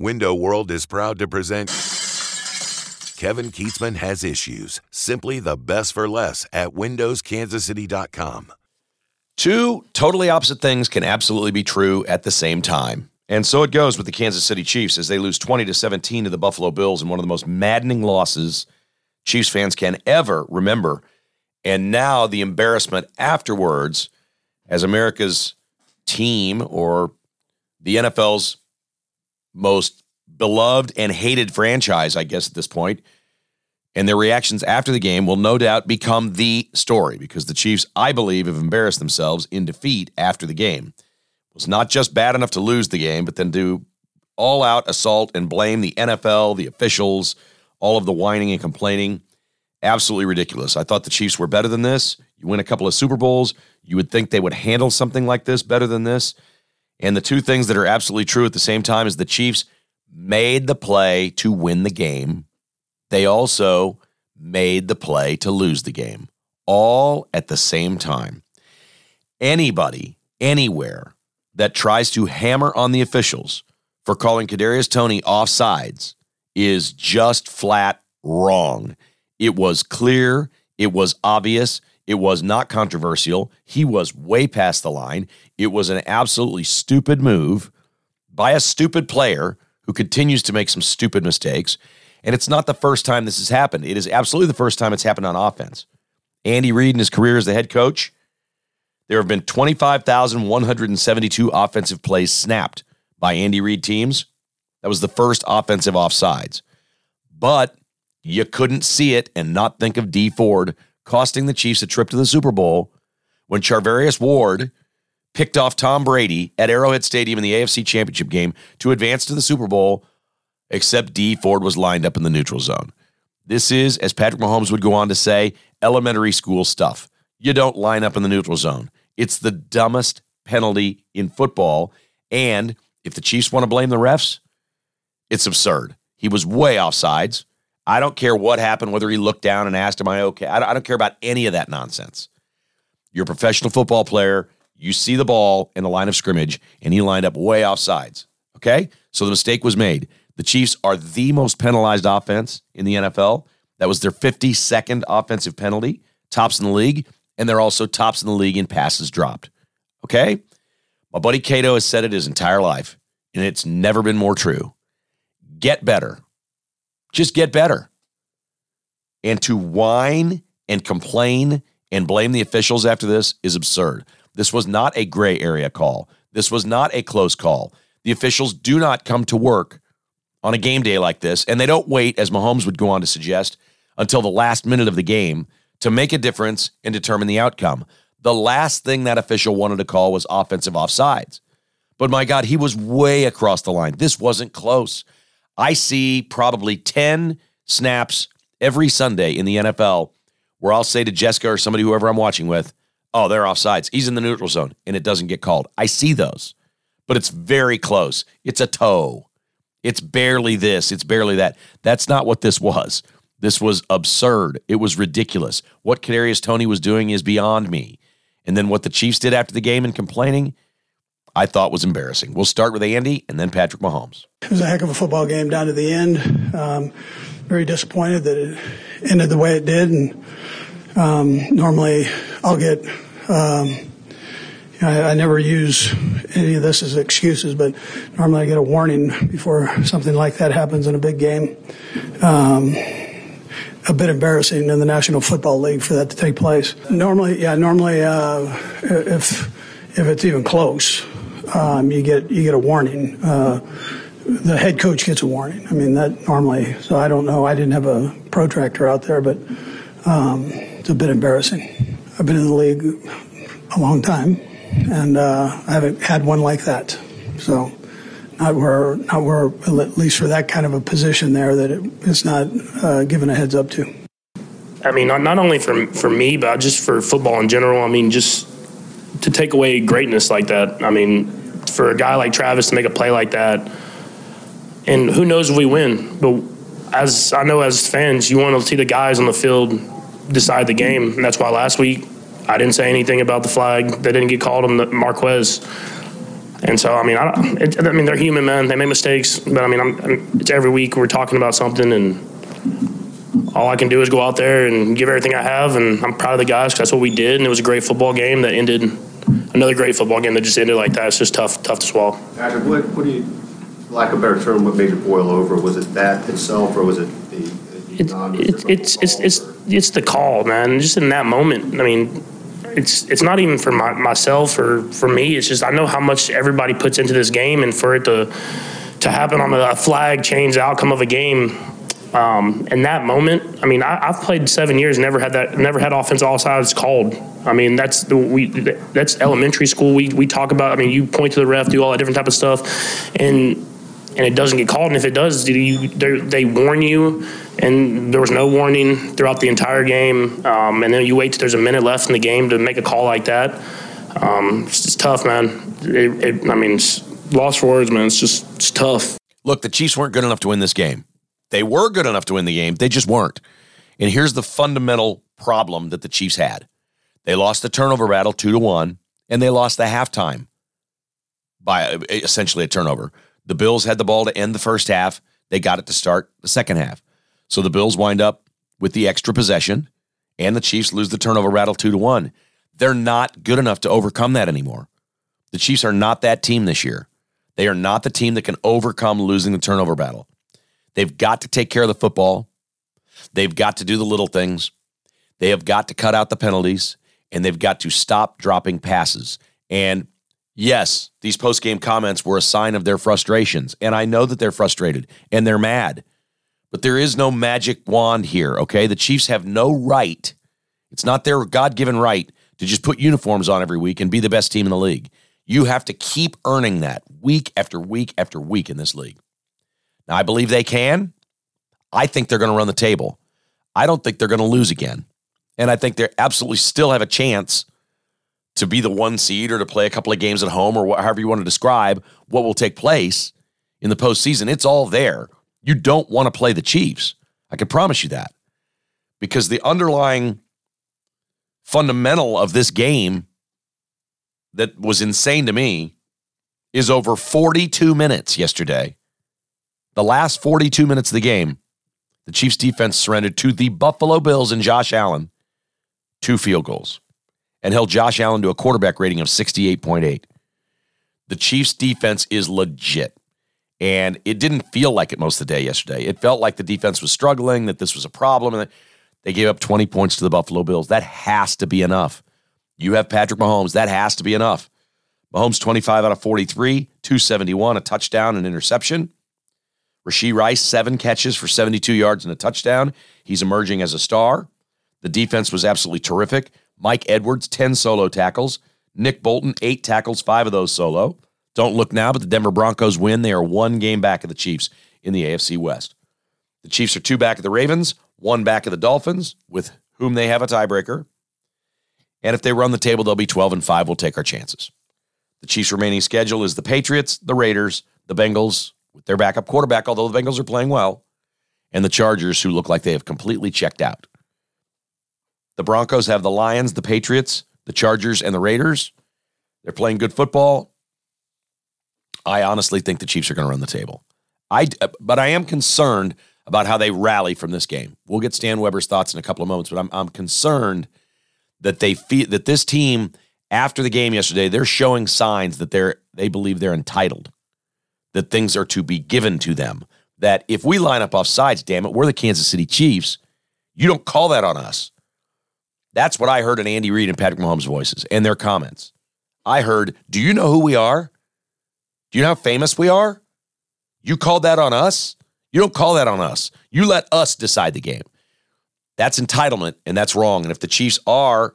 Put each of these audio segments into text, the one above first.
Window World is proud to present Kevin Kietzman Has Issues. Simply the best for less at WindowsKansasCity.com. Two totally opposite things can absolutely be true at the same time. And so it goes with the Kansas City Chiefs as they lose 20 to 17 to the Buffalo Bills in one of the most maddening losses Chiefs fans can ever remember. And now the embarrassment afterwards as America's team or the NFL's most beloved and hated franchise, I guess, at this point. And their reactions after the game will no doubt become the story because the Chiefs, I believe, have embarrassed themselves in defeat after the game. It was not just bad enough to lose the game, but then do all out assault and blame the NFL, the officials, all of the whining and complaining. Absolutely ridiculous. I thought the Chiefs were better than this. You win a couple of Super Bowls, you would think they would handle something like this better than this. And the two things that are absolutely true at the same time is the Chiefs made the play to win the game. They also made the play to lose the game, all at the same time. Anybody, anywhere that tries to hammer on the officials for calling Kadarius Toney offsides is just flat wrong. It was clear, it was obvious, it was not controversial. He was way past the line. It was an absolutely stupid move by a stupid player who continues to make some stupid mistakes. And it's not the first time this has happened. It is absolutely the first time it's happened on offense. Andy Reid in his career as the head coach, there have been 25,172 offensive plays snapped by Andy Reid teams. That was the first offensive offsides. But you couldn't see it and not think of Dee Ford costing the Chiefs a trip to the Super Bowl when Charvarius Ward picked off Tom Brady at Arrowhead Stadium in the AFC Championship game to advance to the Super Bowl, except Dee Ford was lined up in the neutral zone. This is, as Patrick Mahomes would go on to say, elementary school stuff. You don't line up in the neutral zone. It's the dumbest penalty in football. And if the Chiefs want to blame the refs, it's absurd. He was way offsides. I don't care what happened, whether he looked down and asked, Am I okay? I don't, care about any of that nonsense. You're a professional football player. You see the ball in the line of scrimmage, and he lined up way off sides. Okay? So the mistake was made. The Chiefs are the most penalized offense in the NFL. That was their 52nd offensive penalty, tops in the league, and they're also tops in the league in passes dropped. Okay? My buddy Cato has said it his entire life, and it's never been more true. Get better. Just get better. And to whine and complain and blame the officials after this is absurd. This was not a gray area call. This was not a close call. The officials do not come to work on a game day like this, and they don't wait, as Mahomes would go on to suggest, until the last minute of the game to make a difference and determine the outcome. The last thing that official wanted to call was offensive offsides. But my God, he was way across the line. This wasn't close. I see probably 10 snaps every Sunday in the NFL where I'll say to Jessica or somebody, whoever I'm watching with, oh, they're offsides. He's in the neutral zone and it doesn't get called. I see those, but it's very close. It's a toe. It's barely this. It's barely that. That's not what this was. This was absurd. It was ridiculous. What Kadarius Toney was doing is beyond me. And then what the Chiefs did after the game and complaining, I thought was embarrassing. We'll start with Andy and then Patrick Mahomes. It was a heck of a football game down to the end. Um, very disappointed that it ended the way it did. And um, normally I'll get. Um, I, I, never use any of this as excuses, but normally I get a warning before something like that happens in a big game. Um, a bit embarrassing in the National Football League for that to take place. Normally, yeah, normally uh, if if it's even close, um, you get you get a warning. Uh, the head coach gets a warning. I mean that normally. So I don't know. I didn't have a protractor out there, but um, it's a bit embarrassing. I've been in the league a long time, and uh, I haven't had one like that. So not where not where at least for that kind of a position there that it, it's not uh, given a heads up to. I mean, not, not only for for me, but just for football in general. I mean, just to take away greatness like that. I mean, for a guy like Travis to make a play like that, and who knows if we win. But as I know, as fans, you want to see the guys on the field decide the game. And that's why last week I didn't say anything about the flag They didn't get called on the Marquez. And so, I mean, I, it, I mean, they're human, man. They make mistakes, but I mean, I'm, it's every week we're talking about something, and all I can do is go out there and give everything I have. And I'm proud of the guys because that's what we did, and it was a great football game that ended. Another great football game that just ended like that. It's just tough, tough to swallow. Patrick, what, what do you, lack of a better term, what made it boil over? Was it that itself, or was it the? the It's it's it's it's it's, it's the call, man. Just in that moment, I mean, it's it's not even for my, myself or for me. It's just I know how much everybody puts into this game, and for it to to happen on a flag change the outcome of a game. Um, in that moment, I mean, I, I've played seven years, never had that, never had offense all sides called. I mean, that's the we that's elementary school. We we talk about. I mean, you point to the ref, do all that different type of stuff, and and it doesn't get called. And if it does, do you, they warn you, and there was no warning throughout the entire game. Um, and then you wait till there's a minute left in the game to make a call like that. Um, it's just tough, man. It, it, I mean, it's lost for words, man. It's just it's tough. Look, the Chiefs weren't good enough to win this game. They were good enough to win the game. They just weren't. And here's the fundamental problem that the Chiefs had. They lost the turnover battle 2 to 1 and they lost the halftime by uh, essentially a turnover. The Bills had the ball to end the first half. They got it to start the second half. So the Bills wind up with the extra possession and the Chiefs lose the turnover battle 2 to 1. They're not good enough to overcome that anymore. The Chiefs are not that team this year. They are not the team that can overcome losing the turnover battle. They've got to take care of the football. They've got to do the little things. They have got to cut out the penalties and they've got to stop dropping passes. And yes, these post game comments were a sign of their frustrations. And I know that they're frustrated and they're mad. But there is no magic wand here, okay? The Chiefs have no right. It's not their God given right to just put uniforms on every week and be the best team in the league. You have to keep earning that week after week after week in this league. I believe they can. I think they're going to run the table. I don't think they're going to lose again. And I think they absolutely still have a chance to be the one seed or to play a couple of games at home or however you want to describe what will take place in the postseason. It's all there. You don't want to play the Chiefs. I can promise you that. Because the underlying fundamental of this game that was insane to me is over 42 minutes yesterday. The last 42 minutes of the game, the Chiefs defense surrendered to the Buffalo Bills and Josh Allen two field goals and held Josh Allen to a quarterback rating of 68.8. The Chiefs defense is legit. And it didn't feel like it most of the day yesterday. It felt like the defense was struggling, that this was a problem, and that they gave up 20 points to the Buffalo Bills. That has to be enough. You have Patrick Mahomes. That has to be enough. Mahomes 25 out of 43, 271, a touchdown, and interception. Rashee Rice, seven catches for 72 yards and a touchdown. He's emerging as a star. The defense was absolutely terrific. Mike Edwards, 10 solo tackles. Nick Bolton, eight tackles, five of those solo. Don't look now, but the Denver Broncos win. They are one game back of the Chiefs in the AFC West. The Chiefs are two back of the Ravens, one back of the Dolphins, with whom they have a tiebreaker. And if they run the table, they'll be 12 and 5. We'll take our chances. The Chiefs' remaining schedule is the Patriots, the Raiders, the Bengals, with their backup quarterback, although the Bengals are playing well, and the Chargers, who look like they have completely checked out. The Broncos have the Lions, the Patriots, the Chargers, and the Raiders. They're playing good football. I honestly think the Chiefs are going to run the table. I, but I am concerned about how they rally from this game. We'll get Stan Weber's thoughts in a couple of moments, but I'm, I'm concerned that they feel that this team after the game yesterday they're showing signs that they're they believe they're entitled, that things are to be given to them. That if we line up off sides, damn it, we're the Kansas City Chiefs. You don't call that on us. That's what I heard in Andy Reid and Patrick Mahomes' voices and their comments. I heard, "Do you know who we are? Do you know how famous we are? You called that on us? You don't call that on us. You let us decide the game. That's entitlement, and that's wrong. And if the Chiefs are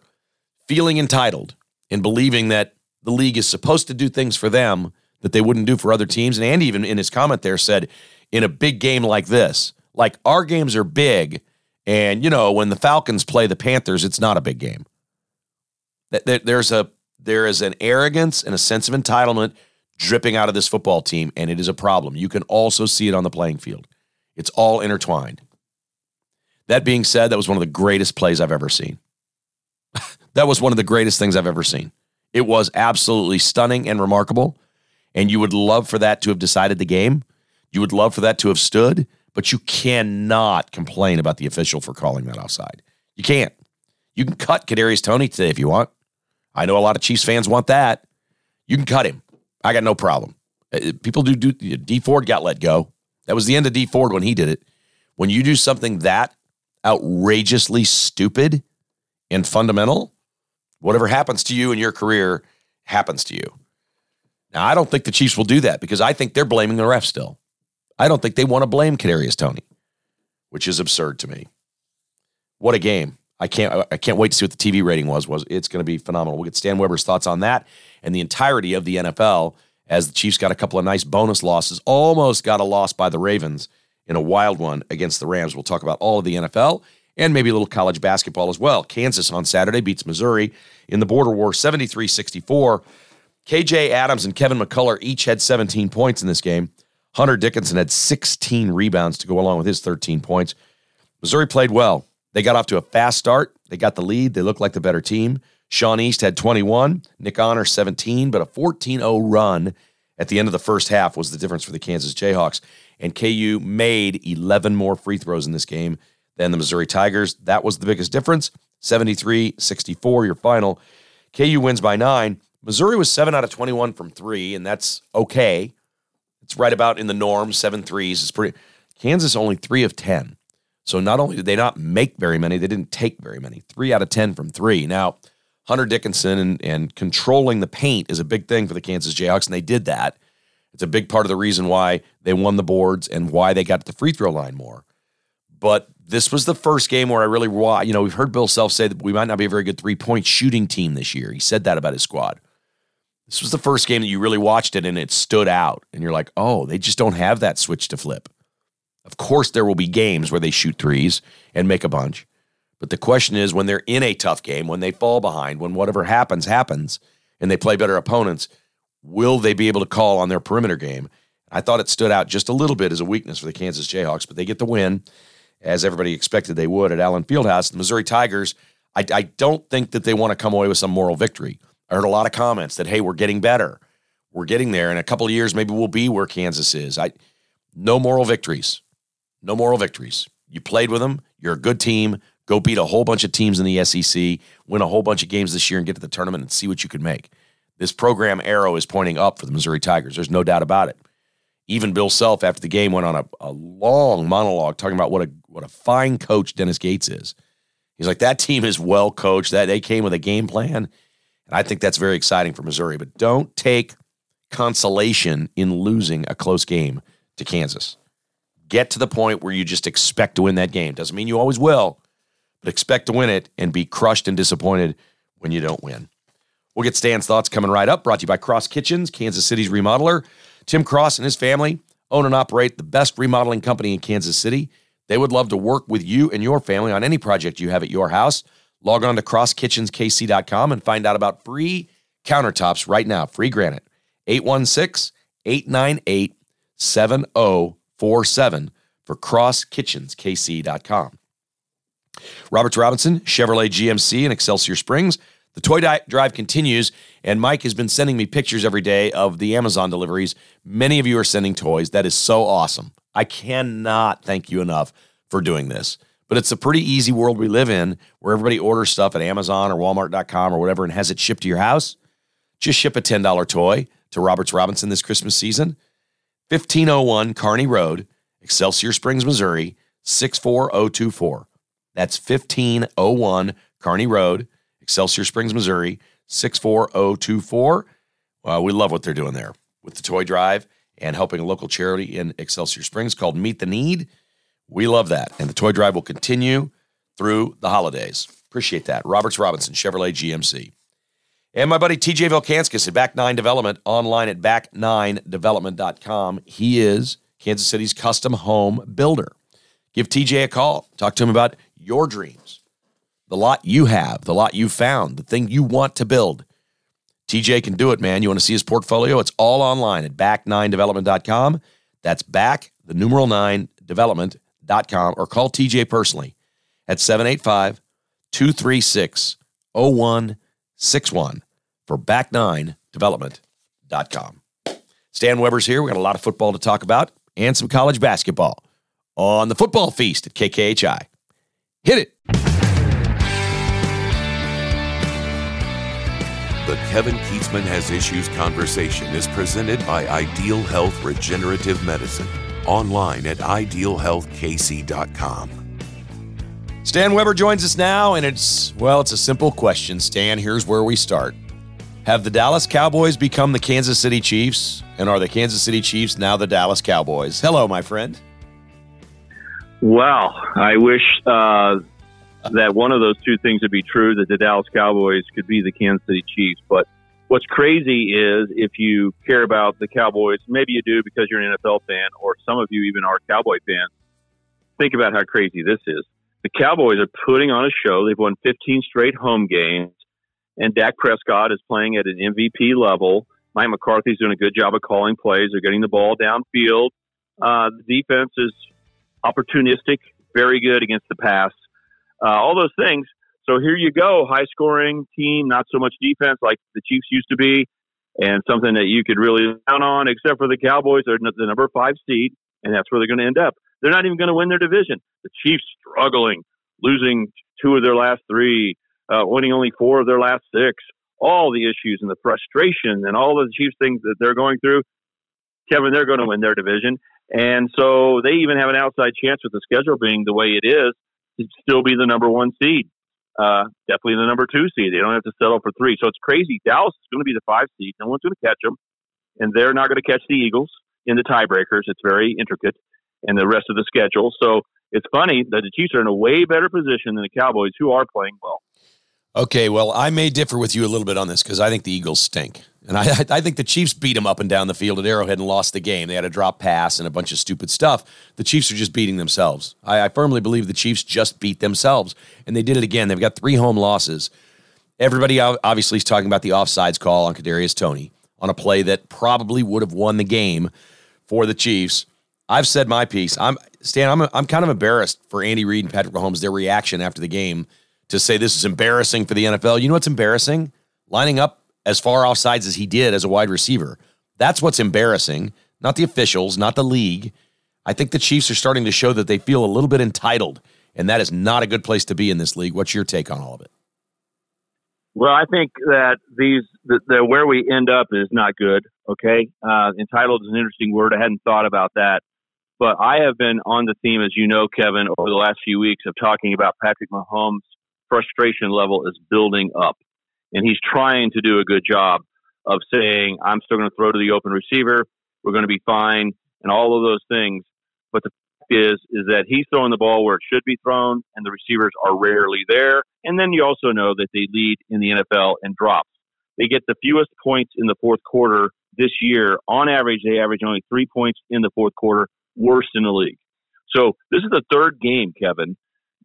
feeling entitled and believing that the league is supposed to do things for them that they wouldn't do for other teams, and Andy even in his comment there said, in a big game like this, like our games are big, and you know when the Falcons play the Panthers, it's not a big game. There's a there is an arrogance and a sense of entitlement dripping out of this football team, and it is a problem. You can also see it on the playing field. It's all intertwined. That being said, that was one of the greatest plays I've ever seen. that was one of the greatest things I've ever seen. It was absolutely stunning and remarkable. And you would love for that to have decided the game. You would love for that to have stood, but you cannot complain about the official for calling that offside. You can't. You can cut Kadarius Toney today if you want. I know a lot of Chiefs fans want that. You can cut him. I got no problem. Uh, people do do Dee Ford got let go. That was the end of Dee Ford when he did it. When you do something that outrageously stupid and fundamental, whatever happens to you in your career happens to you. Now, I don't think the Chiefs will do that because I think they're blaming the ref still. I don't think they want to blame Kadarius Toney, which is absurd to me. What a game! I can't I can't wait to see what the TV rating was. Was it's going to be phenomenal. We'll get Stan Weber's thoughts on that and the entirety of the NFL as the Chiefs got a couple of nice bonus losses. Almost got a loss by the Ravens in a wild one against the Rams. We'll talk about all of the NFL and maybe a little college basketball as well. Kansas on Saturday beats Missouri in the border war 73 64. KJ Adams and Kevin McCullar each had 17 points in this game. Hunter Dickinson had 16 rebounds to go along with his 13 points. Missouri played well. They got off to a fast start. They got the lead. They looked like the better team. Sean East had 21, Nick Honor 17, but a 14 0 run at the end of the first half was the difference for the Kansas Jayhawks. And KU made 11 more free throws in this game than the Missouri Tigers. That was the biggest difference 73 64, your final. KU wins by nine. Missouri was 7 out of 21 from three, and that's okay. It's right about in the norm, seven threes. It's pretty. Kansas only three of 10. So not only did they not make very many, they didn't take very many. Three out of 10 from three. Now, Hunter Dickinson and, and controlling the paint is a big thing for the Kansas Jayhawks, and they did that. It's a big part of the reason why they won the boards and why they got to the free throw line more. But this was the first game where I really, you know, we've heard Bill Self say that we might not be a very good three point shooting team this year. He said that about his squad. This was the first game that you really watched it and it stood out. And you're like, oh, they just don't have that switch to flip. Of course, there will be games where they shoot threes and make a bunch. But the question is when they're in a tough game, when they fall behind, when whatever happens, happens, and they play better opponents, will they be able to call on their perimeter game? I thought it stood out just a little bit as a weakness for the Kansas Jayhawks, but they get the win, as everybody expected they would at Allen Fieldhouse. The Missouri Tigers, I, I don't think that they want to come away with some moral victory. I heard a lot of comments that, hey, we're getting better. We're getting there. In a couple of years, maybe we'll be where Kansas is. I no moral victories. No moral victories. You played with them. You're a good team. Go beat a whole bunch of teams in the SEC, win a whole bunch of games this year, and get to the tournament and see what you can make. This program arrow is pointing up for the Missouri Tigers. There's no doubt about it. Even Bill Self, after the game, went on a, a long monologue talking about what a what a fine coach Dennis Gates is. He's like, that team is well coached. That they came with a game plan and I think that's very exciting for Missouri. But don't take consolation in losing a close game to Kansas. Get to the point where you just expect to win that game. Doesn't mean you always will, but expect to win it and be crushed and disappointed when you don't win. We'll get Stan's thoughts coming right up. Brought to you by Cross Kitchens, Kansas City's remodeler. Tim Cross and his family own and operate the best remodeling company in Kansas City. They would love to work with you and your family on any project you have at your house. Log on to crosskitchenskc.com and find out about free countertops right now. Free granite. 816 898 7047 for crosskitchenskc.com. Roberts Robinson, Chevrolet GMC in Excelsior Springs. The toy drive continues, and Mike has been sending me pictures every day of the Amazon deliveries. Many of you are sending toys. That is so awesome. I cannot thank you enough for doing this. But it's a pretty easy world we live in where everybody orders stuff at Amazon or Walmart.com or whatever and has it shipped to your house. Just ship a $10 toy to Roberts Robinson this Christmas season. 1501 Kearney Road, Excelsior Springs, Missouri, 64024. That's 1501 Kearney Road, Excelsior Springs, Missouri, 64024. Well, uh, we love what they're doing there with the toy drive and helping a local charity in Excelsior Springs called Meet the Need. We love that. And the toy drive will continue through the holidays. Appreciate that. Roberts Robinson, Chevrolet GMC. And my buddy TJ Volkanskis at Back Nine Development, online at back9development.com. He is Kansas City's custom home builder. Give TJ a call. Talk to him about your dreams, the lot you have, the lot you found, the thing you want to build. TJ can do it, man. You want to see his portfolio? It's all online at back9development.com. That's back, the numeral nine, development com or call TJ personally at 785 236 0161 for back9development.com. Stan Weber's here. We got a lot of football to talk about and some college basketball on the football feast at KKHI. Hit it. The Kevin Kietzman Has Issues conversation is presented by Ideal Health Regenerative Medicine. Online at idealhealthkc.com. Stan Weber joins us now, and it's, well, it's a simple question. Stan, here's where we start. Have the Dallas Cowboys become the Kansas City Chiefs? And are the Kansas City Chiefs now the Dallas Cowboys? Hello, my friend. Well, I wish uh, that one of those two things would be true that the Dallas Cowboys could be the Kansas City Chiefs. But what's crazy is if you care about the Cowboys, maybe you do because you're an NFL fan, or some of you even are Cowboy fans. Think about how crazy this is. The Cowboys are putting on a show. They've won 15 straight home games, and Dak Prescott is playing at an MVP level. Mike McCarthy's doing a good job of calling plays. They're getting the ball downfield. Uh, the defense is opportunistic, very good against the pass uh, all those things. So here you go, high scoring team, not so much defense like the Chiefs used to be, and something that you could really count on, except for the Cowboys. They're the number five seed, and that's where they're going to end up. They're not even going to win their division. The Chiefs struggling, losing two of their last three, uh, winning only four of their last six. All the issues and the frustration and all the Chiefs things that they're going through. Kevin, they're going to win their division. And so they even have an outside chance with the schedule being the way it is to still be the number one seed. Uh, definitely the number two seed. They don't have to settle for three. So it's crazy. Dallas is going to be the five seed. No one's going to catch them, and they're not going to catch the Eagles in the tiebreakers. It's very intricate, and the rest of the schedule. So it's funny that the Chiefs are in a way better position than the Cowboys, who are playing well. Okay, well, I may differ with you a little bit on this because I think the Eagles stink. And I, I think the Chiefs beat them up and down the field at Arrowhead and lost the game. They had a drop pass and a bunch of stupid stuff. The Chiefs are just beating themselves. I, I firmly believe the Chiefs just beat themselves, and they did it again. They've got three home losses. Everybody obviously is talking about the offsides call on Kadarius Toney on a play that probably would have won the game for the Chiefs. I've said my piece. I'm Stan. I'm I'm kind of embarrassed for Andy Reid and Patrick Mahomes their reaction after the game to say this is embarrassing for the NFL. You know what's embarrassing? Lining up as far off sides as he did as a wide receiver. That's what's embarrassing, not the officials, not the league. I think the Chiefs are starting to show that they feel a little bit entitled, and that is not a good place to be in this league. What's your take on all of it? Well, I think that these the, the where we end up is not good. Okay, uh, entitled is an interesting word. I hadn't thought about that, but I have been on the theme, as you know, Kevin, over the last few weeks of talking about Patrick Mahomes' frustration level is building up. And he's trying to do a good job of saying, I'm still going to throw to the open receiver. We're going to be fine and all of those things. But the fact is, is that he's throwing the ball where it should be thrown and the receivers are rarely there. And then you also know that they lead in the NFL in drops. They get the fewest points in the fourth quarter this year. On average, they average only three points in the fourth quarter, worst in the league. So this is the third game, Kevin,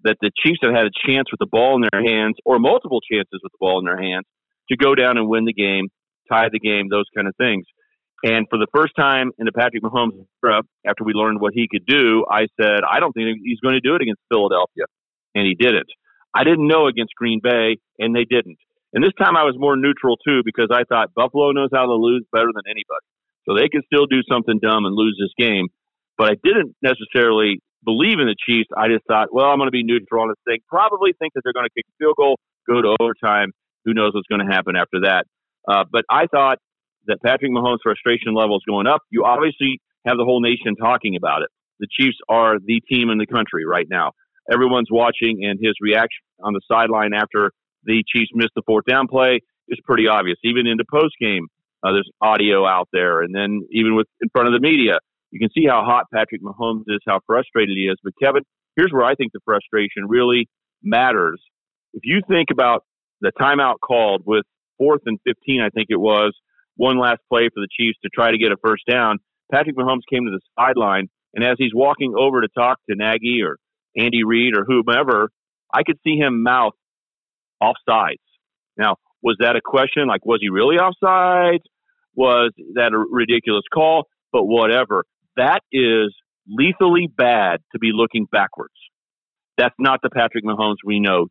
that the Chiefs have had a chance with the ball in their hands, or multiple chances with the ball in their hands, to go down and win the game, tie the game, those kind of things. And for the first time in the Patrick Mahomes era, after we learned what he could do, I said, I don't think he's going to do it against Philadelphia. And he didn't. I didn't know against Green Bay, and they didn't. And this time I was more neutral too because I thought Buffalo knows how to lose better than anybody. So they can still do something dumb and lose this game. But I didn't necessarily believe in the Chiefs. I just thought, well, I'm going to be neutral on this thing. Probably think that they're going to kick a field goal, go to overtime. Who knows what's going to happen after that? Uh, but I thought that Patrick Mahomes' frustration level is going up. You obviously have the whole nation talking about it. The Chiefs are the team in the country right now. Everyone's watching, and his reaction on the sideline after the Chiefs missed the fourth down play is pretty obvious. Even in the post game, uh, there's audio out there, and then even with in front of the media, you can see how hot Patrick Mahomes is, how frustrated he is. But Kevin, here's where I think the frustration really matters. If you think about the timeout called with fourth and 15, I think it was, one last play for the Chiefs to try to get a first down, Patrick Mahomes came to the sideline, and as he's walking over to talk to Nagy or Andy Reid or whomever, I could see him mouth offsides. Now, was that a question? Like, was he really offsides? Was that a ridiculous call? But whatever that is lethally bad to be looking backwards. That's not the Patrick Mahomes we know.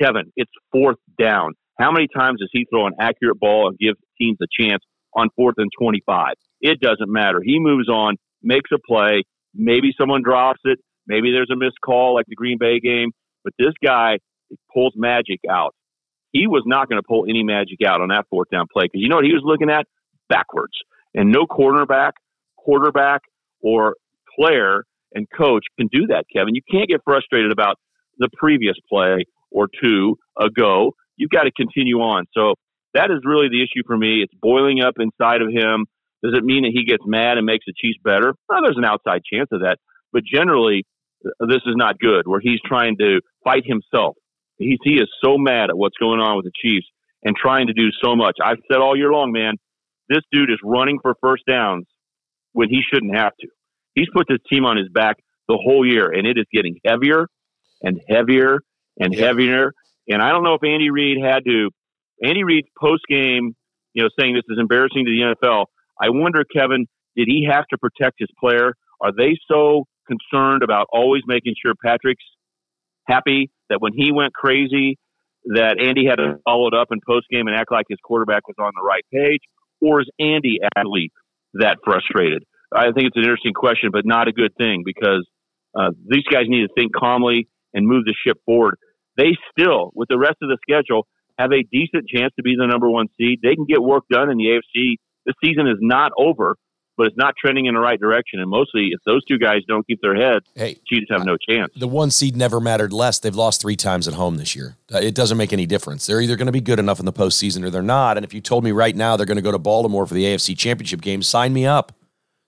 Kevin, it's fourth down. How many times does he throw an accurate ball and give teams a chance on fourth and 25. It doesn't matter. He moves on, makes a play. Maybe someone drops it. Maybe there's a missed call like the Green Bay game. But this guy pulls magic out. He was not going to pull any magic out on that fourth down play because you know what he was looking at? Backwards. And no cornerback, quarterback, or player and coach can do that, Kevin. You can't get frustrated about the previous play or two ago. You've got to continue on. So that is really the issue for me. It's boiling up inside of him. Does it mean that he gets mad and makes the Chiefs better? Well, there's an outside chance of that. But generally, uh, this is not good where he's trying to fight himself. He's, he is so mad at what's going on with the Chiefs and trying to do so much. I've said all year long, man, this dude is running for first downs when he shouldn't have to. He's put this team on his back the whole year, and it is getting heavier and heavier and yeah. heavier. And I don't know if Andy Reid had to. Andy Reid post game, you know, saying this is embarrassing to the NFL. I wonder, Kevin, did he have to protect his player? Are they so concerned about always making sure Patrick's happy that when he went crazy, that Andy had to follow it up in post game and act like his quarterback was on the right page, or is Andy actually that frustrated? I think it's an interesting question, but not a good thing because uh, these guys need to think calmly and move the ship forward. They still, with the rest of the schedule, have a decent chance to be the number one seed. They can get work done in the AFC. The season is not over but it's not trending in the right direction. And mostly, if those two guys don't keep their heads, hey, Chiefs have no chance. The one seed never mattered less. They've lost three times at home this year. Uh, it doesn't make any difference. They're either going to be good enough in the postseason or they're not. And if you told me right now they're going to go to Baltimore for the AFC Championship game, sign me up.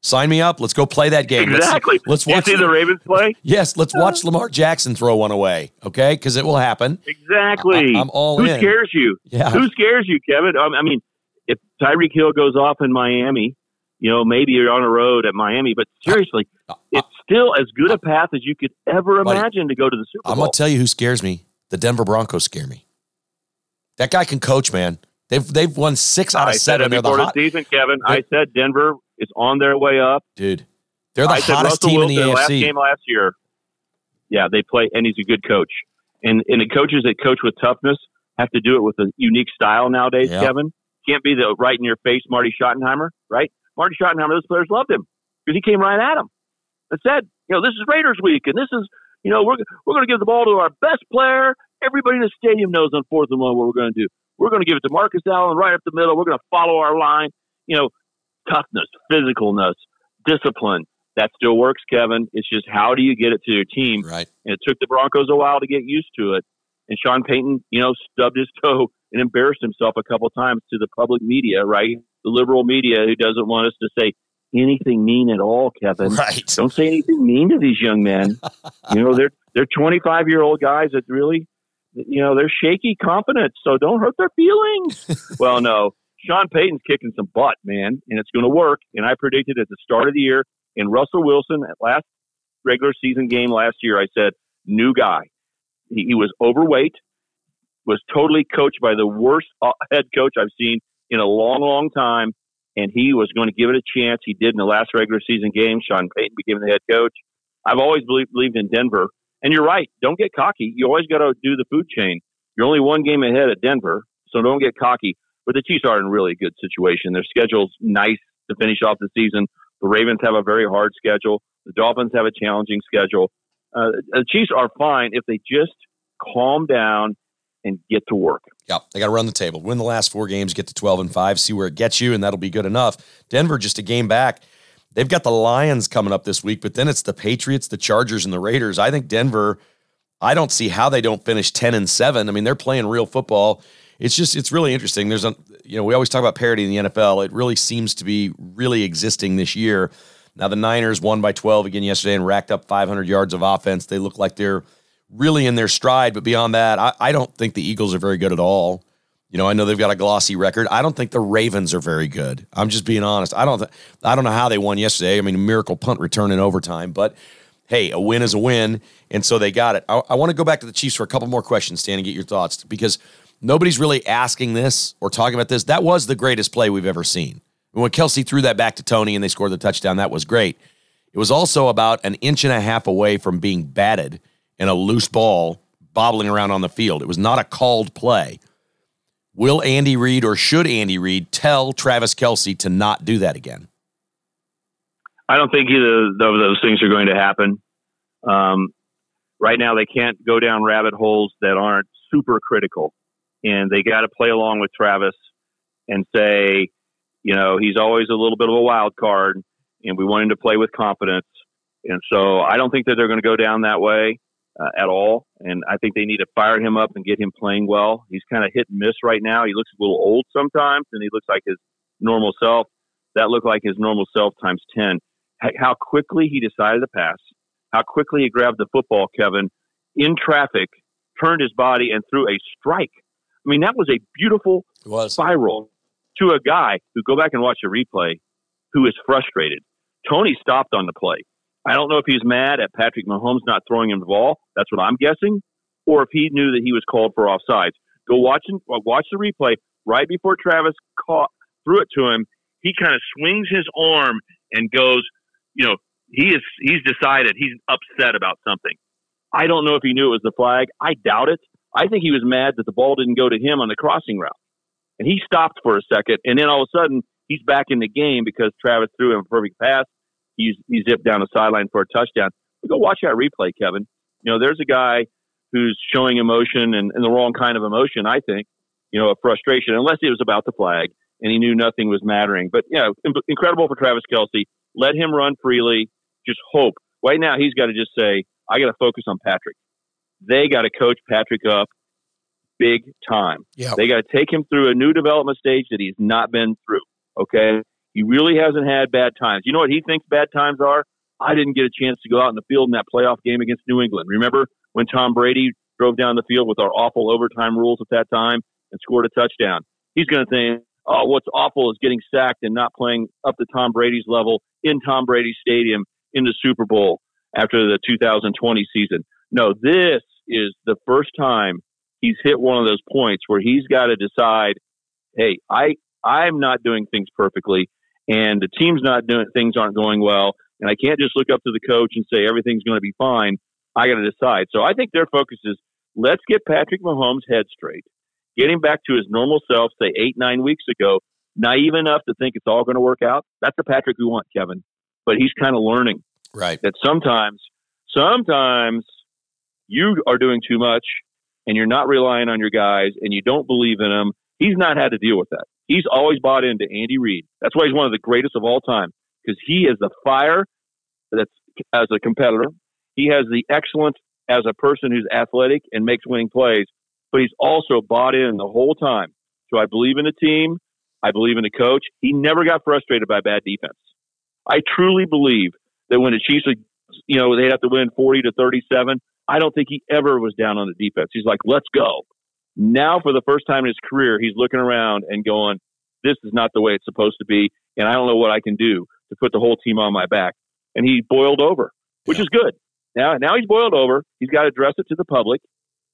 Sign me up. Let's go play that game. Exactly. Let's, let's watch see the Ravens play. Yes, let's watch Lamar Jackson throw one away. Okay, because it will happen. Exactly. I, am all Who in. scares you? Yeah. Who scares you, Kevin? Um, I mean, if Tyreek Hill goes off in Miami, you know, maybe you're on a road at Miami, but seriously, uh, uh, it's still as good a path as you could ever imagine to go to the Super Bowl. I'm gonna tell you who scares me. The Denver Broncos scare me. That guy can coach, man. They've they've won six out of I seven. Before the, hot, season, Kevin. I said Denver is on their way up, dude. They're the I hottest team Wilson, in the AFC. Last game last year. Yeah, they play, and he's a good coach. And and the coaches that coach with toughness have to do it with a unique style nowadays. Yep. Kevin can't be the right in your face Marty Schottenheimer, right? Marty Schottenheimer, those players loved him because he came right at him and said, you know, this is Raiders week, and this is, you know, we're we're going to give the ball to our best player. Everybody in the stadium knows on fourth and one what we're going to do. We're going to give it to Marcus Allen right up the middle. We're going to follow our line. You know, toughness, physicalness, discipline. That still works, Kevin. It's just how do you get it to your team? Right. And it took the Broncos a while to get used to it. And Sean Payton, you know, stubbed his toe and embarrassed himself a couple times to the public media, right? The liberal media who doesn't want us to say anything mean at all, Kevin. Right. Don't say anything mean to these young men. you know, they're they're 25 year old guys that really, you know, they're shaky confidence. So don't hurt their feelings. well, no, Sean Payton's kicking some butt, man, and it's going to work. And I predicted at the start of the year in Russell Wilson at last regular season game last year, I said, new guy. He, he was overweight, was totally coached by the worst uh, head coach I've seen in a long, long time. And he was going to give it a chance. He did in the last regular season game. Sean Payton became the head coach. I've always believed, believed in Denver. And you're right. Don't get cocky. You always got to do the food chain. You're only one game ahead of Denver, so don't get cocky. But the Chiefs are in a really good situation. Their schedule's nice to finish off the season. The Ravens have a very hard schedule. The Dolphins have a challenging schedule. Uh, the Chiefs are fine if they just calm down and get to work. Yeah, they got to run the table, win the last four games, get to 12 and 5, see where it gets you, and that'll be good enough. Denver, just a game back. They've got the Lions coming up this week, but then it's the Patriots, the Chargers, and the Raiders. I think Denver, I don't see how they don't finish 10 and 7. I mean, they're playing real football. It's just, it's really interesting. There's a, you know, we always talk about parity in the NFL. It really seems to be really existing this year. Now, the Niners won by 12 again yesterday and racked up 500 yards of offense. They look like they're really in their stride. But beyond that, I, I don't think the Eagles are very good at all. You know, I know they've got a glossy record. I don't think the Ravens are very good. I'm just being honest. I don't. Th- I don't know how they won yesterday. I mean, a miracle punt return in overtime, but hey, a win is a win, and so they got it. I, I want to go back to the Chiefs for a couple more questions, Stan, and get your thoughts because nobody's really asking this or talking about this. That was the greatest play we've ever seen. When Kelce threw that back to Toney and they scored the touchdown, that was great. It was also about an inch and a half away from being batted and a loose ball bobbling around on the field. It was not a called play. Will Andy Reid or should Andy Reid tell Travis Kelce to not do that again? I don't think either of those things are going to happen. Um, right now, they can't go down rabbit holes that aren't super critical, and they got to play along with Travis and say, you know, he's always a little bit of a wild card, and we want him to play with confidence. And so I don't think that they're going to go down that way uh, at all. And I think they need to fire him up and get him playing well. He's kind of hit and miss right now. He looks a little old sometimes, and he looks like his normal self. That looked like his normal self times 10. How quickly he decided to pass, how quickly he grabbed the football, Kevin, in traffic, turned his body, and threw a strike. I mean, that was a beautiful was. spiral to a guy who go back and watch the replay who is frustrated. Toney stopped on the play. I don't know if he's mad at Patrick Mahomes not throwing him the ball. That's what I'm guessing, or if he knew that he was called for offsides. Go watch and uh, watch the replay. Right before Travis caught threw it to him, he kind of swings his arm and goes, you know, he is he's decided he's upset about something. I don't know if he knew it was the flag. I doubt it. I think he was mad that the ball didn't go to him on the crossing route. And he stopped for a second, and then all of a sudden he's back in the game because Travis threw him a perfect pass. He zipped down the sideline for a touchdown. But go watch that replay, Kevin. You know, there's a guy who's showing emotion and, and the wrong kind of emotion, I think, you know, a frustration, unless it was about the flag and he knew nothing was mattering. But, you know, incredible for Travis Kelce. Let him run freely. Just hope. Right now, he's got to just say, I got to focus on Patrick. They got to coach Patrick up big time. Yep. They got to take him through a new development stage that he's not been through. Okay. He really hasn't had bad times. You know what he thinks bad times are? I didn't get a chance to go out in the field in that playoff game against New England. Remember when Tom Brady drove down the field with our awful overtime rules at that time and scored a touchdown? He's going to think, oh, what's awful is getting sacked and not playing up to Tom Brady's level in Tom Brady Stadium in the Super Bowl after the 2020 season. No, this is the first time he's hit one of those points where he's got to decide, hey, I I'm not doing things perfectly, and the team's not doing things aren't going well, and I can't just look up to the coach and say everything's going to be fine. I got to decide. So I think their focus is let's get Patrick Mahomes' head straight, get him back to his normal self, say eight nine weeks ago, naive enough to think it's all going to work out. That's the Patrick we want, Kevin. But he's kind of learning right that sometimes, sometimes you are doing too much and you're not relying on your guys and you don't believe in them. He's not had to deal with that. He's always bought into Andy Reid. That's why he's one of the greatest of all time because he is the fire that's as a competitor. He has the excellence as a person who's athletic and makes winning plays, but he's also bought in the whole time. So I believe in the team. I believe in the coach. He never got frustrated by bad defense. I truly believe that when the Chiefs, you know, they'd have to win 40 to 37, I don't think he ever was down on the defense. He's like, let's go. Now, for the first time in his career, he's looking around and going, this is not the way it's supposed to be. And I don't know what I can do to put the whole team on my back. And he boiled over, which yeah. is good. Now, now he's boiled over. He's got to address it to the public.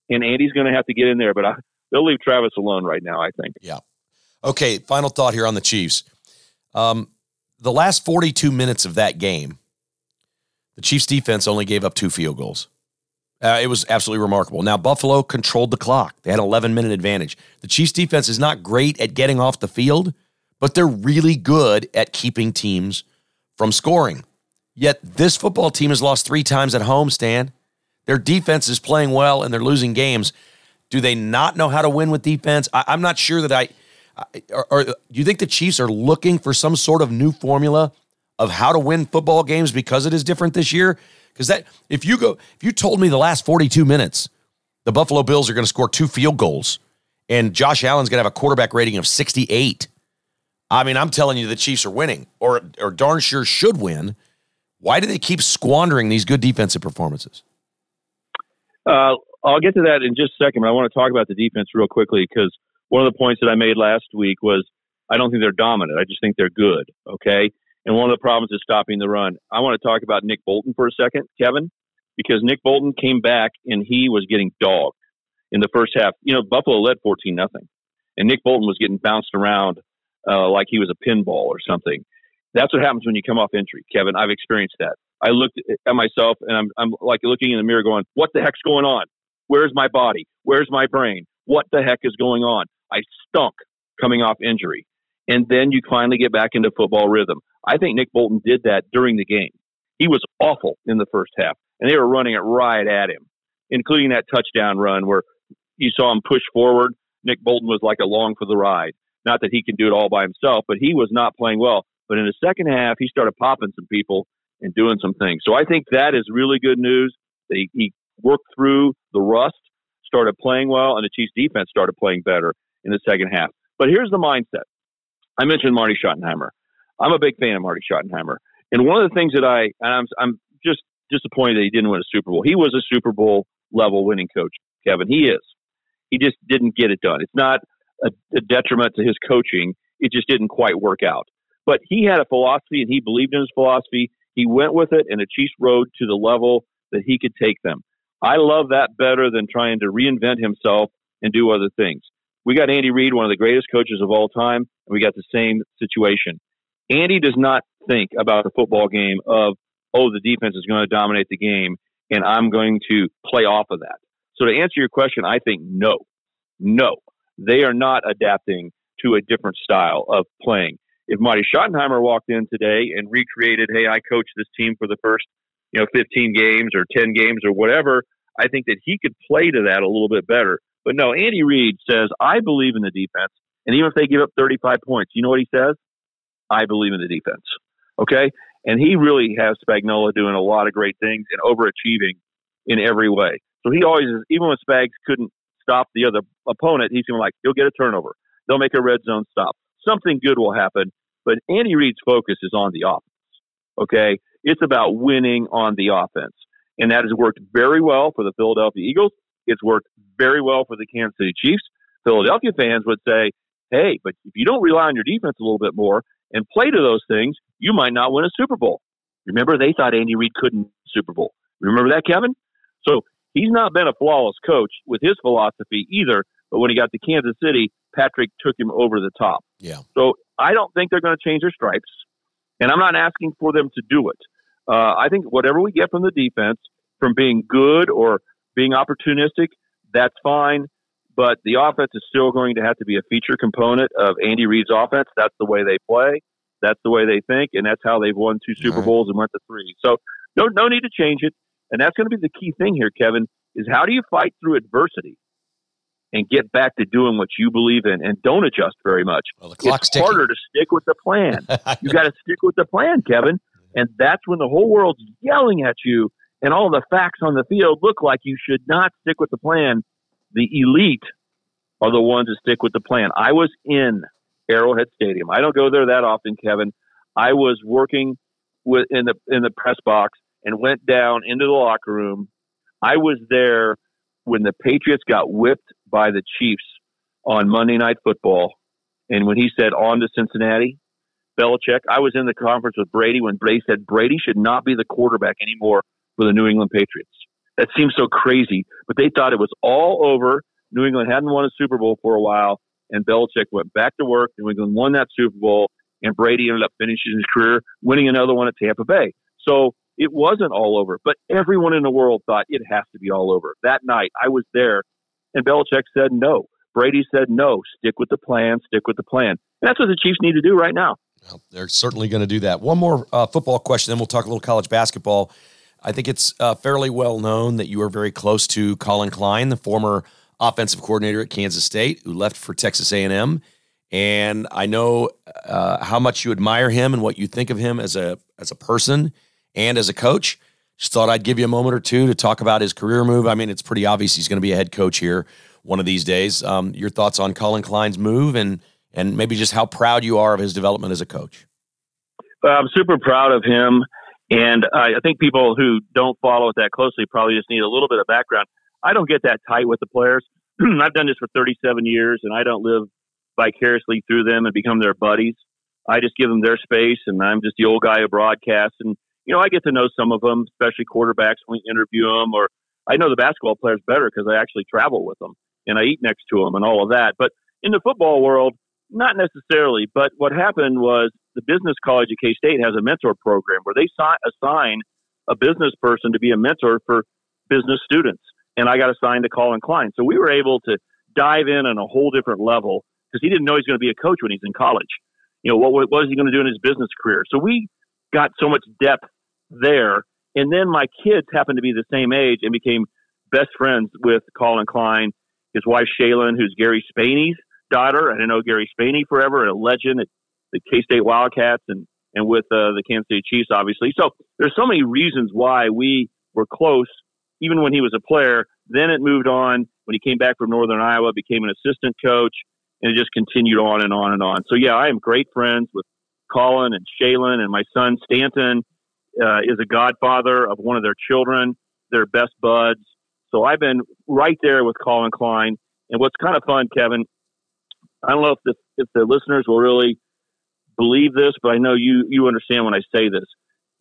And Andy's going to have to get in there. But I, they'll leave Travis alone right now, I think. Yeah. Okay. Final thought here on the Chiefs. Um, the last 42 minutes of that game, the Chiefs defense only gave up two field goals. Uh, it was absolutely remarkable. Now, Buffalo controlled the clock. They had an 11 minute advantage. The Chiefs defense is not great at getting off the field, but they're really good at keeping teams from scoring. Yet this football team has lost three times at home, Stan. Their defense is playing well and they're losing games. Do they not know how to win with defense? I, am not sure that I. Or, do you think the Chiefs are looking for some sort of new formula of how to win football games because it is different this year? Because that if you go if you told me the last 42 minutes the Buffalo Bills are going to score two field goals and Josh Allen's going to have a quarterback rating of 68. I mean, I'm telling you the Chiefs are winning or or darn sure should win. Why do they keep squandering these good defensive performances? Uh, I'll get to that in just a second, but I want to talk about the defense real quickly because one of the points that I made last week was I don't think they're dominant. I just think they're good. Okay. And one of the problems is stopping the run. I want to talk about Nick Bolton for a second, Kevin, because Nick Bolton came back and he was getting dogged in the first half. You know, Buffalo led 14 nothing, and Nick Bolton was getting bounced around uh, like he was a pinball or something. That's what happens when you come off injury, Kevin. I've experienced that. I looked at myself and I'm, I'm like looking in the mirror going, what the heck's going on? Where's my body? Where's my brain? What the heck is going on? I stunk coming off injury. And then you finally get back into football rhythm. I think Nick Bolton did that during the game. He was awful in the first half, and they were running it right at him, including that touchdown run where you saw him push forward. Nick Bolton was like along for the ride. Not that he can do it all by himself, but he was not playing well. But in the second half, he started popping some people and doing some things. So I think that is really good news. He worked through the rust, started playing well, and the Chiefs defense started playing better in the second half. But here's the mindset. I mentioned Marty Schottenheimer. I'm a big fan of Marty Schottenheimer. And one of the things that I, I'm, I'm just disappointed that he didn't win a Super Bowl. He was a Super Bowl level winning coach, Kevin. He is. He just didn't get it done. It's not a, a detriment to his coaching. It just didn't quite work out. But he had a philosophy and he believed in his philosophy. He went with it and the Chiefs rode to the level that he could take them. I love that better than trying to reinvent himself and do other things. We got Andy Reid, one of the greatest coaches of all time, and we got the same situation. Andy does not think about the football game of, oh, the defense is going to dominate the game and I'm going to play off of that. So to answer your question, I think no, no, they are not adapting to a different style of playing. If Marty Schottenheimer walked in today and recreated, hey, I coached this team for the first, you know, 15 games or 10 games or whatever, I think that he could play to that a little bit better. But no, Andy Reid says, I believe in the defense. And even if they give up 35 points, you know what he says? I believe in the defense. Okay? And he really has Spagnuolo doing a lot of great things and overachieving in every way. So he always is, even when Spags couldn't stop the other opponent, he's going to like, he'll get a turnover. They'll make a red zone stop. Something good will happen. But Andy Reid's focus is on the offense. Okay? It's about winning on the offense. And that has worked very well for the Philadelphia Eagles. It's worked very well for the Kansas City Chiefs. Philadelphia fans would say, hey, but if you don't rely on your defense a little bit more and play to those things, you might not win a Super Bowl. Remember, they thought Andy Reid couldn't Super Bowl. Remember that, Kevin? So he's not been a flawless coach with his philosophy either. But when he got to Kansas City, Patrick took him over the top. Yeah. So I don't think they're going to change their stripes, and I'm not asking for them to do it. Uh, I think whatever we get from the defense, from being good or being opportunistic, that's fine. But the offense is still going to have to be a feature component of Andy Reid's offense. That's the way they play. That's the way they think, and that's how they've won two Super right. Bowls and went to three. So no, no need to change it. And that's going to be the key thing here, Kevin. Is how do you fight through adversity and get back to doing what you believe in, and don't adjust very much. Well, the clock's it's harder to stick with the plan. you got to stick with the plan, Kevin. And that's when the whole world's yelling at you, and all the facts on the field look like you should not stick with the plan. The elite are the ones that stick with the plan. I was in Arrowhead Stadium. I don't go there that often, Kevin. I was working with in the in the press box and went down into the locker room. I was there when the Patriots got whipped by the Chiefs on Monday Night Football, and when he said on to Cincinnati, Belichick, I was in the conference with Brady when Brady said Brady should not be the quarterback anymore for the New England Patriots. That seems so crazy, but they thought it was all over. New England hadn't won a Super Bowl for a while, and Belichick went back to work. New England won that Super Bowl, and Brady ended up finishing his career winning another one at Tampa Bay. So it wasn't all over, but everyone in the world thought it has to be all over. That night, I was there, and Belichick said no. Brady said no. Stick with the plan. Stick with the plan. And that's what the Chiefs need to do right now. Well, they're certainly going to do that. One more uh, football question, then we'll talk a little college basketball. I think it's uh, fairly well known that you are very close to Collin Klein, the former offensive coordinator at Kansas State, who left for Texas A&M. And I know uh, how much you admire him and what you think of him as a as a person and as a coach. Just thought I'd give you a moment or two to talk about his career move. I mean, it's pretty obvious he's going to be a head coach here one of these days. Um, your thoughts on Collin Klein's move and and maybe just how proud you are of his development as a coach. I'm super proud of him, and I think people who don't follow it that closely probably just need a little bit of background. I don't get that tight with the players. I've done this for 37 years, and I don't live vicariously through them and become their buddies. I just give them their space, and I'm just the old guy who broadcasts. And you know, I get to know some of them, especially quarterbacks when we interview them, or I know the basketball players better because I actually travel with them and I eat next to them and all of that. But in the football world, not necessarily. But what happened was the business college at K State has a mentor program where they assign a business person to be a mentor for business students. And I got assigned to Collin Klein. So we were able to dive in on a whole different level because he didn't know he's going to be a coach when he's in college. You know, what, what was he going to do in his business career? So we got so much depth there. And then my kids happened to be the same age and became best friends with Collin Klein, his wife Shaylin, who's Gary Spani's daughter. I know Gary Spani forever, a legend at the K State Wildcats and and with uh, the Kansas City Chiefs, obviously. So there's so many reasons why we were close, even when he was a player. Then it moved on when he came back from Northern Iowa, became an assistant coach, and it just continued on and on and on. So yeah, I am great friends with Collin and Shaylin, and my son Stanton uh, is a godfather of one of their children. They're best buds. So I've been right there with Collin Klein. And what's kind of fun, Kevin, I don't know if the, if the listeners will really believe this, but I know you, you understand when I say this.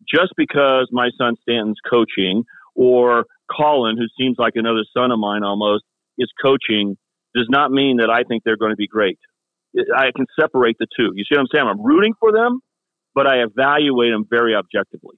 Just because my son Stanton's coaching or Collin, who seems like another son of mine almost, is coaching does not mean that I think they're going to be great. I can separate the two. You see what I'm saying? I'm rooting for them, but I evaluate them very objectively.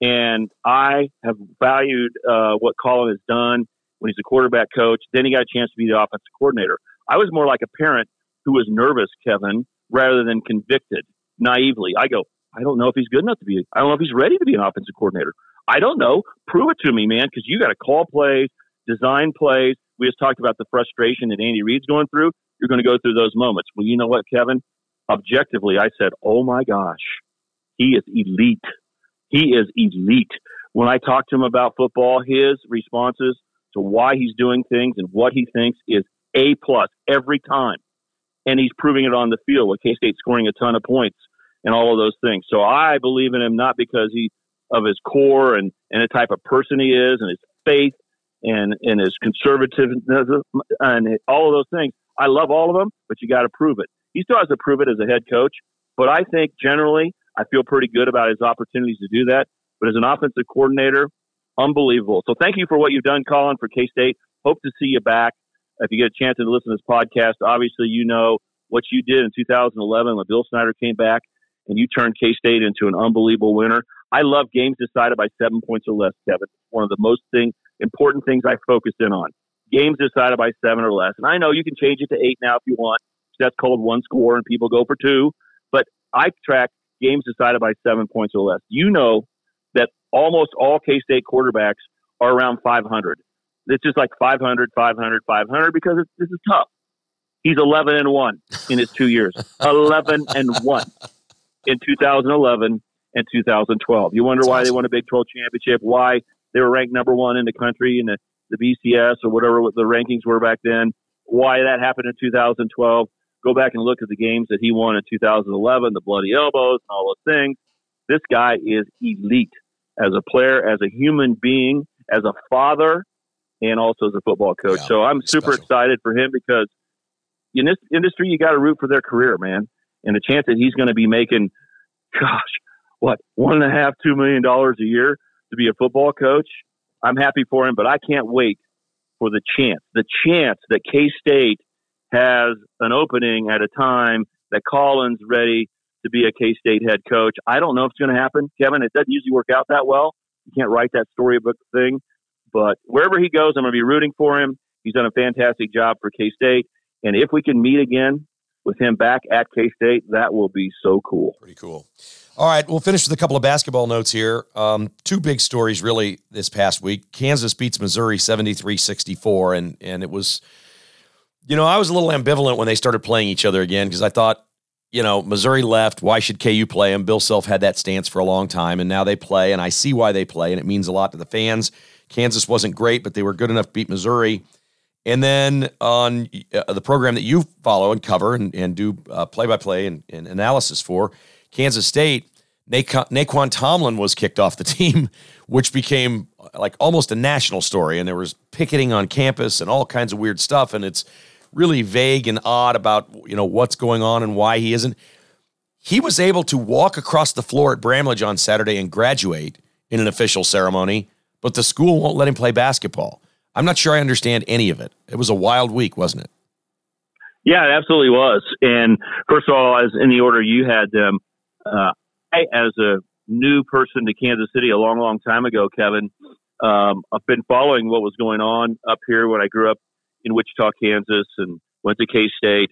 And I have valued uh, what Collin has done when he's a quarterback coach. Then he got a chance to be the offensive coordinator. I was more like a parent who was nervous, Kevin, rather than convicted naively. I go, I don't know if he's good enough to be, I don't know if he's ready to be an offensive coordinator. I don't know. Prove it to me, man, because you got to call plays, design plays. We just talked about the frustration that Andy Reid's going through. You're going to go through those moments. Well, you know what, Kevin? Objectively, I said, oh my gosh, he is elite. He is elite. When I talk to him about football, his responses to why he's doing things and what he thinks is A plus every time. And he's proving it on the field with K State scoring a ton of points and all of those things. So I believe in him not because he of his core and, and the type of person he is and his faith and, and his conservatism and all of those things. I love all of them, but you got to prove it. He still has to prove it as a head coach. But I think generally I feel pretty good about his opportunities to do that. But as an offensive coordinator, unbelievable. So thank you for what you've done, Collin, for K State. Hope to see you back. If you get a chance to listen to this podcast, obviously you know what you did in 2011 when Bill Snyder came back and you turned K State into an unbelievable winner. I love games decided by seven points or less, Kevin. One of the most thing, important things I focused in on. Games decided by seven or less. And I know you can change it to eight now if you want. That's called one score and people go for two. But I track games decided by seven points or less. You know that almost all K State quarterbacks are around 500. It's just like 500, 500, 500 because this is tough. He's 11 and 1 in his two years. 11 and 1 in 2011 and 2012. You wonder That's why awesome. they won a Big 12 championship, why they were ranked number one in the country in the, the BCS or whatever the rankings were back then, why that happened in 2012 go back and look at the games that he won in 2011, the bloody elbows and all those things. This guy is elite as a player, as a human being, as a father, and also as a football coach. Yeah, so I'm super special. excited for him because in this industry, you got to root for their career, man. And the chance that he's going to be making, gosh, what, one and a half, two million dollars a year to be a football coach, I'm happy for him, but I can't wait for the chance, the chance that K State has an opening at a time that Collin's ready to be a K State head coach. I don't know if it's going to happen, Kevin. It doesn't usually work out that well. You can't write that storybook thing. But wherever he goes, I'm going to be rooting for him. He's done a fantastic job for K State. And if we can meet again with him back at K State, that will be so cool. Pretty cool. All right, we'll finish with a couple of basketball notes here. Um, two big stories really this past week. Kansas beats Missouri 73 64, and, and it was you know, I was a little ambivalent when they started playing each other again because I thought, you know, Missouri left. Why should KU play them? Bill Self had that stance for a long time, and now they play, and I see why they play, and it means a lot to the fans. Kansas wasn't great, but they were good enough to beat Missouri. And then on uh, the program that you follow and cover and, and do play by play and analysis for, Kansas State, Nae'Qwan, Nae'Qwan Tomlin was kicked off the team, which became like almost a national story. And there was picketing on campus and all kinds of weird stuff. And it's really vague and odd about you know what's going on and why he isn't. He was able to walk across the floor at Bramlage on Saturday and graduate in an official ceremony, but the school won't let him play basketball. I'm not sure I understand any of it. It was a wild week, wasn't it? Yeah, it absolutely was. And first of all, as in the order you had them, uh, I, as a new person to Kansas City a long, long time ago, Kevin, um, I've been following what was going on up here when I grew up in Wichita, Kansas, and went to K State.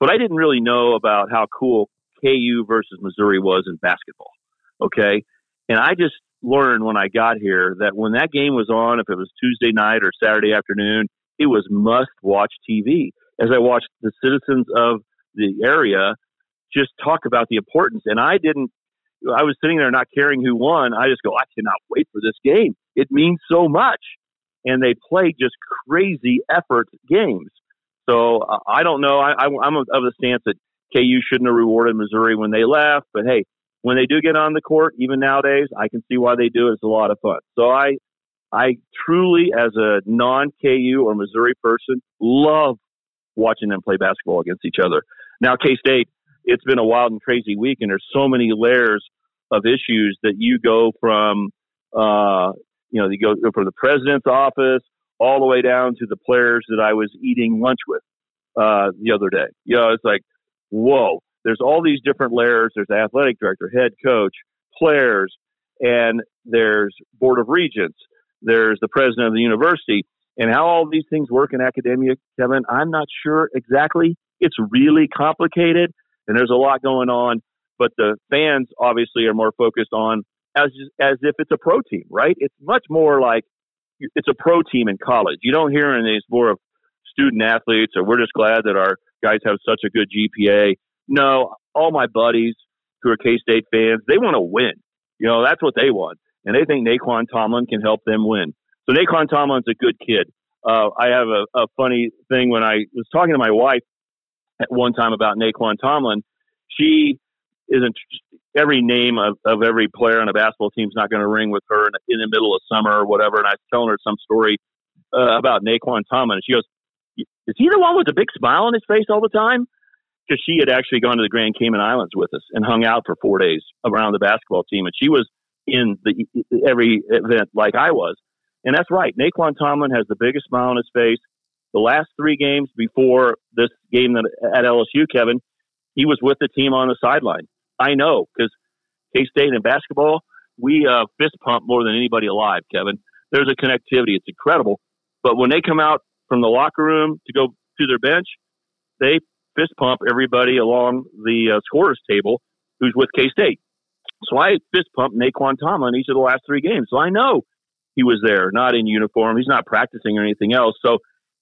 But I didn't really know about how cool KU versus Missouri was in basketball. Okay. And I just learned when I got here that when that game was on, if it was Tuesday night or Saturday afternoon, it was must watch TV. As I watched the citizens of the area just talk about the importance. And I didn't, I was sitting there not caring who won. I just go, I cannot wait for this game. It means so much. And they play just crazy effort games. So uh, I don't know. I, I, I'm of the stance that KU shouldn't have rewarded Missouri when they left. But hey, when they do get on the court, even nowadays, I can see why they do. It. It's a lot of fun. So I, I truly, as a non KU or Missouri person, love watching them play basketball against each other. Now, K State, it's been a wild and crazy week, and there's so many layers of issues that you go from, uh, you know, you go from the president's office all the way down to the players that I was eating lunch with uh, the other day. You know, it's like, whoa, there's all these different layers. There's the athletic director, head coach, players, and there's board of regents. There's the president of the university. And how all these things work in academia, Kevin, I'm not sure exactly. It's really complicated, and there's a lot going on. But the fans obviously are more focused on as as if it's a pro team, right? It's much more like it's a pro team in college. You don't hear any more of student athletes, or we're just glad that our guys have such a good GPA. No, all my buddies who are K State fans, they want to win. You know, that's what they want, and they think Nae'Qwan Tomlin can help them win. So Nae'Qwan Tomlin's a good kid. Uh, I have a, a funny thing when I was talking to my wife at one time about Nae'Qwan Tomlin. She isn't every name of, of every player on a basketball team is not going to ring with her in, in, the middle of summer or whatever. And I was telling her some story uh, about Nae'Qwan Tomlin, and she goes, "Is he the one with the big smile on his face all the time?" Because she had actually gone to the Grand Cayman Islands with us and hung out for four days around the basketball team, and she was in the every event like I was. And that's right. Nae'Qwan Tomlin has the biggest smile on his face. The last three games before this game that, at LSU, Kevin, he was with the team on the sideline. I know because K State in basketball, we uh, fist pump more than anybody alive, Kevin. There's a connectivity. It's incredible. But when they come out from the locker room to go to their bench, they fist pump everybody along the uh, scorers table who's with K State. So I fist pumped Nae'Qwan Tomlin each of the last three games. So I know he was there, not in uniform. He's not practicing or anything else. So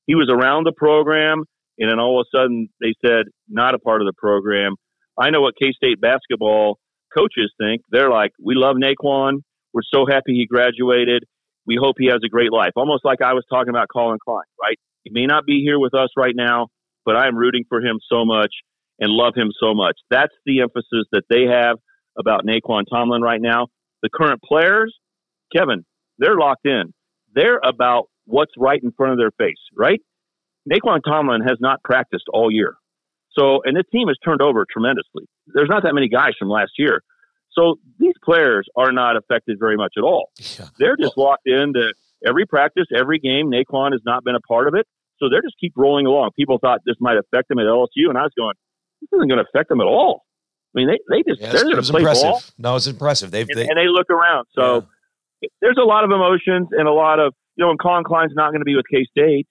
he was around the program, and then all of a sudden they said, not a part of the program. I know what K State basketball coaches think. They're like, we love Nae'Qwan. We're so happy he graduated. We hope he has a great life. Almost like I was talking about Collin Klein, right? He may not be here with us right now, but I am rooting for him so much and love him so much. That's the emphasis that they have about Nae'Qwan Tomlin right now. The current players, Kevin, they're locked in. They're about what's right in front of their face, right? Nae'Qwan Tomlin has not practiced all year. So, and this team has turned over tremendously. There's not that many guys from last year. So these players are not affected very much at all. Yeah. They're just well, locked into every practice, every game. Nae'Qwan has not been a part of it. So they're just keep rolling along. People thought this might affect them at LSU, and I was going, this isn't going to affect them at all. I mean, they, they just, yeah, they're going to play impressive. ball. No, it's impressive. They've, and, they, and they look around. So, yeah there's a lot of emotions and a lot of you know when Collin Klein's not going to be with K State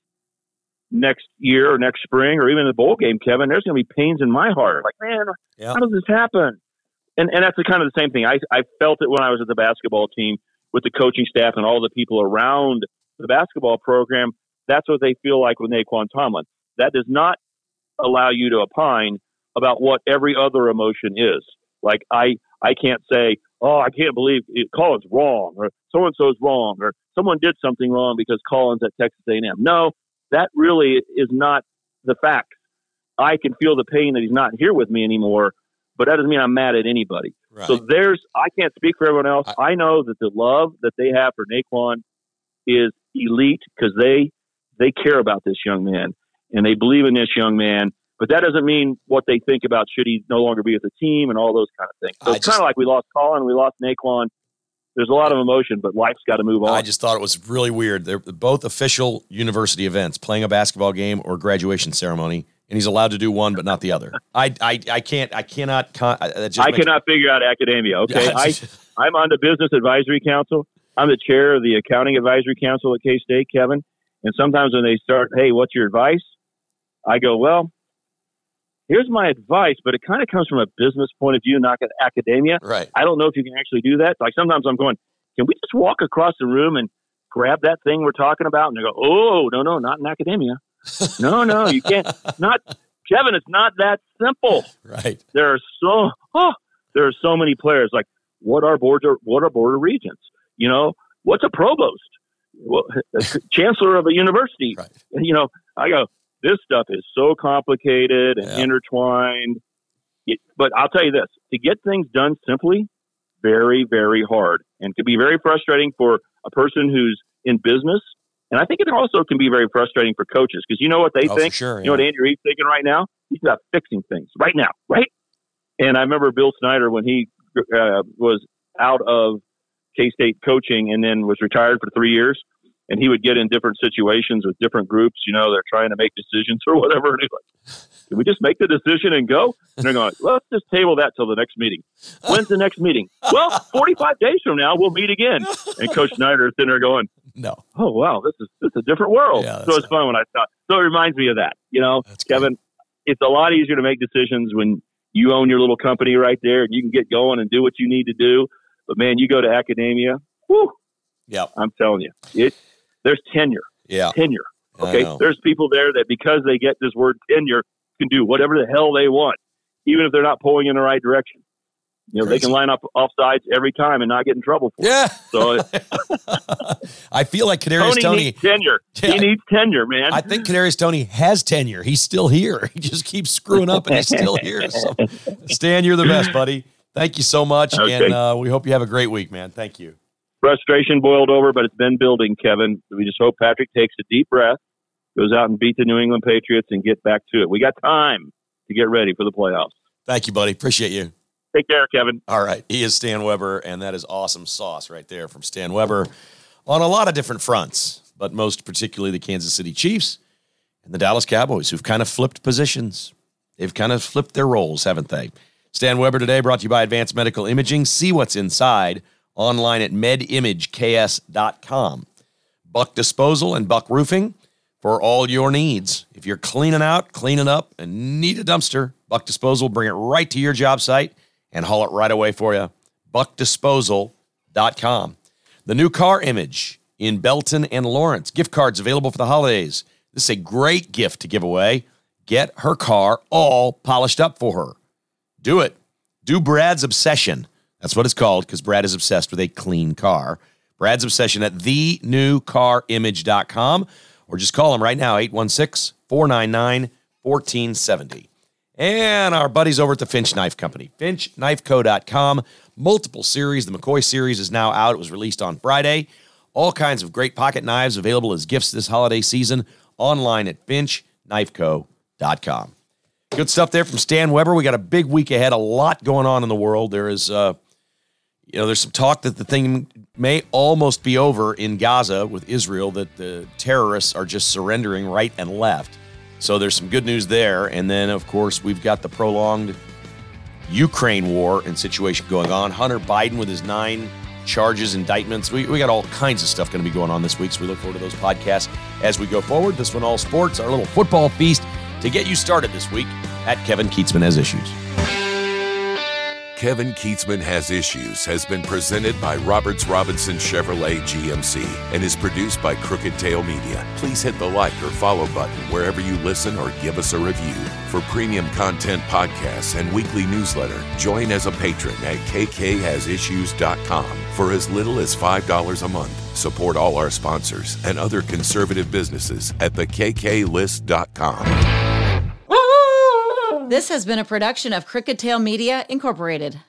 next year or next spring or even the bowl game, Kevin, there's going to be pains in my heart. Like, man, how does this happen? And and that's the kind of the same thing. I I felt it when I was at the basketball team with the coaching staff and all the people around the basketball program. That's what they feel like with Nae'Qwan Tomlin. That does not allow you to opine about what every other emotion is. Like I I can't say, oh, I can't believe it, Collin's wrong, or so and so's wrong, or someone did something wrong because Collin's at Texas A&M. No, that really is not the fact. I can feel the pain that he's not here with me anymore, but that doesn't mean I'm mad at anybody. Right. So there's, I can't speak for everyone else. I, I know that the love that they have for Nae'Qwan is elite because they they care about this young man and they believe in this young man but that doesn't mean what they think about should he no longer be with the team and all those kind of things. So I it's kind of like we lost Collin, we lost Nae'Qwan. There's a lot of emotion, but life's got to move on. I just thought it was really weird. They're both official university events, playing a basketball game or graduation ceremony, and he's allowed to do one but not the other. I I, I can't I cannot con- I makes- cannot figure out academia. Okay, I I'm on the business advisory council. I'm the chair of the accounting advisory council at K State, Kevin, And sometimes when they start, hey, what's your advice? I go, well, here's my advice, but it kind of comes from a business point of view, not academia. Right. I don't know if you can actually do that. Like sometimes I'm going, can we just walk across the room and grab that thing we're talking about? And they go, oh, no, no, not in academia. no, no, you can't. Not Kevin. It's not that simple. Right. There are so oh, there are so many players. Like what are border what are border regions? You know, what's a provost? Well, chancellor of a university. Right. You know, I go. This stuff is so complicated and Yeah. intertwined. It- but I'll tell you this: to get things done simply, very, very hard, and can be very frustrating for a person who's in business. And I think it also can be very frustrating for coaches because you know what they Oh, think. sure, You know what yeah. Andy Reid's thinking right now? He's about fixing things right now, right? And I remember Bill Snyder when he uh, was out of K State coaching and then was retired for three years. And he would get in different situations with different groups. You know, they're trying to make decisions or whatever. And he's like, "Can we just make the decision and go?" And they're going, "Let's just table that till the next meeting." When's the next meeting? Well, forty-five days from now, we'll meet again. And Coach Snyder is sitting there going, No. oh wow, this is this is a different world. Yeah, so it's fun when I thought. So it reminds me of that. You know, That's great. Kevin, it's a lot easier to make decisions when you own your little company right there and you can get going and do what you need to do. But man, you go to academia, whew, Yep. I'm telling you, it there's tenure, Yeah. tenure. Okay, there's people there that because they get this word tenure can do whatever the hell they want, even if they're not pulling in the right direction. You know, they can line up offsides every time and not get in trouble for it. Yeah. So uh, I feel like Kadarius Toney, Toney. needs tenure. Yeah. He needs tenure, man. I think Kadarius Toney has tenure. He's still here. He just keeps screwing up, and he's still here. So, Stan, you're the best, buddy. Thank you so much, Okay. and uh, we hope you have a great week, man. Thank you. frustration boiled over, but it's been building, Kevin. We just hope Patrick takes a deep breath, goes out and beat the New England Patriots, and get back to it. We got time to get ready for the playoffs. Thank you, buddy. Appreciate you. Take care, Kevin. All right. He is Stan Weber, and that is awesome sauce right there from Stan Weber on a lot of different fronts, but most particularly the Kansas City Chiefs and the Dallas Cowboys, who've kind of flipped positions. They've kind of flipped their roles, haven't they? Stan Weber today brought to you by Advanced Medical Imaging. See what's inside online at medimageks.com. Buck Disposal and Buck Roofing for all your needs. If you're cleaning out, cleaning up, and need a dumpster, Buck Disposal bring it right to your job site and haul it right away for you. BuckDisposal.com. The new car image in Belton and Lawrence. Gift cards available for the holidays. This is a great gift to give away. Get her car all polished up for her. Do it. Do Brad's Obsession. That's what it's called because Brad is obsessed with a clean car. Brad's Obsession at thenewcarimage.com or just call him right now, 816 499 1470. And our buddies over at the Finch Knife Company, finchknifeco.com. Multiple series. The McCoy series is now out. It was released on Friday. All kinds of great pocket knives available as gifts this holiday season online at finchknifeco.com. Good stuff there from Stan Weber. We got a big week ahead, a lot going on in the world. There is, uh, you know, there's some talk that the thing may almost be over in Gaza with Israel, that the terrorists are just surrendering right and left. So there's some good news there. And then, of course, we've got the prolonged Ukraine war and situation going on. Hunter Biden with his nine charges, indictments. We, we got all kinds of stuff going to be going on this week. So we look forward to those podcasts as we go forward. This one, All Sports, our little football feast to get you started this week at Kevin Kietzman Has Issues. Kevin Kietzman Has Issues has been presented by Roberts Robinson Chevrolet GMC and is produced by Crooked Tail Media. Please hit the like or follow button wherever you listen or give us a review. For premium content podcasts and weekly newsletter, join as a patron at kkhasissues.com for as little as $5 a month. Support all our sponsors and other conservative businesses at thekklist.com. This has been a production of Crooked Tail Media, Incorporated.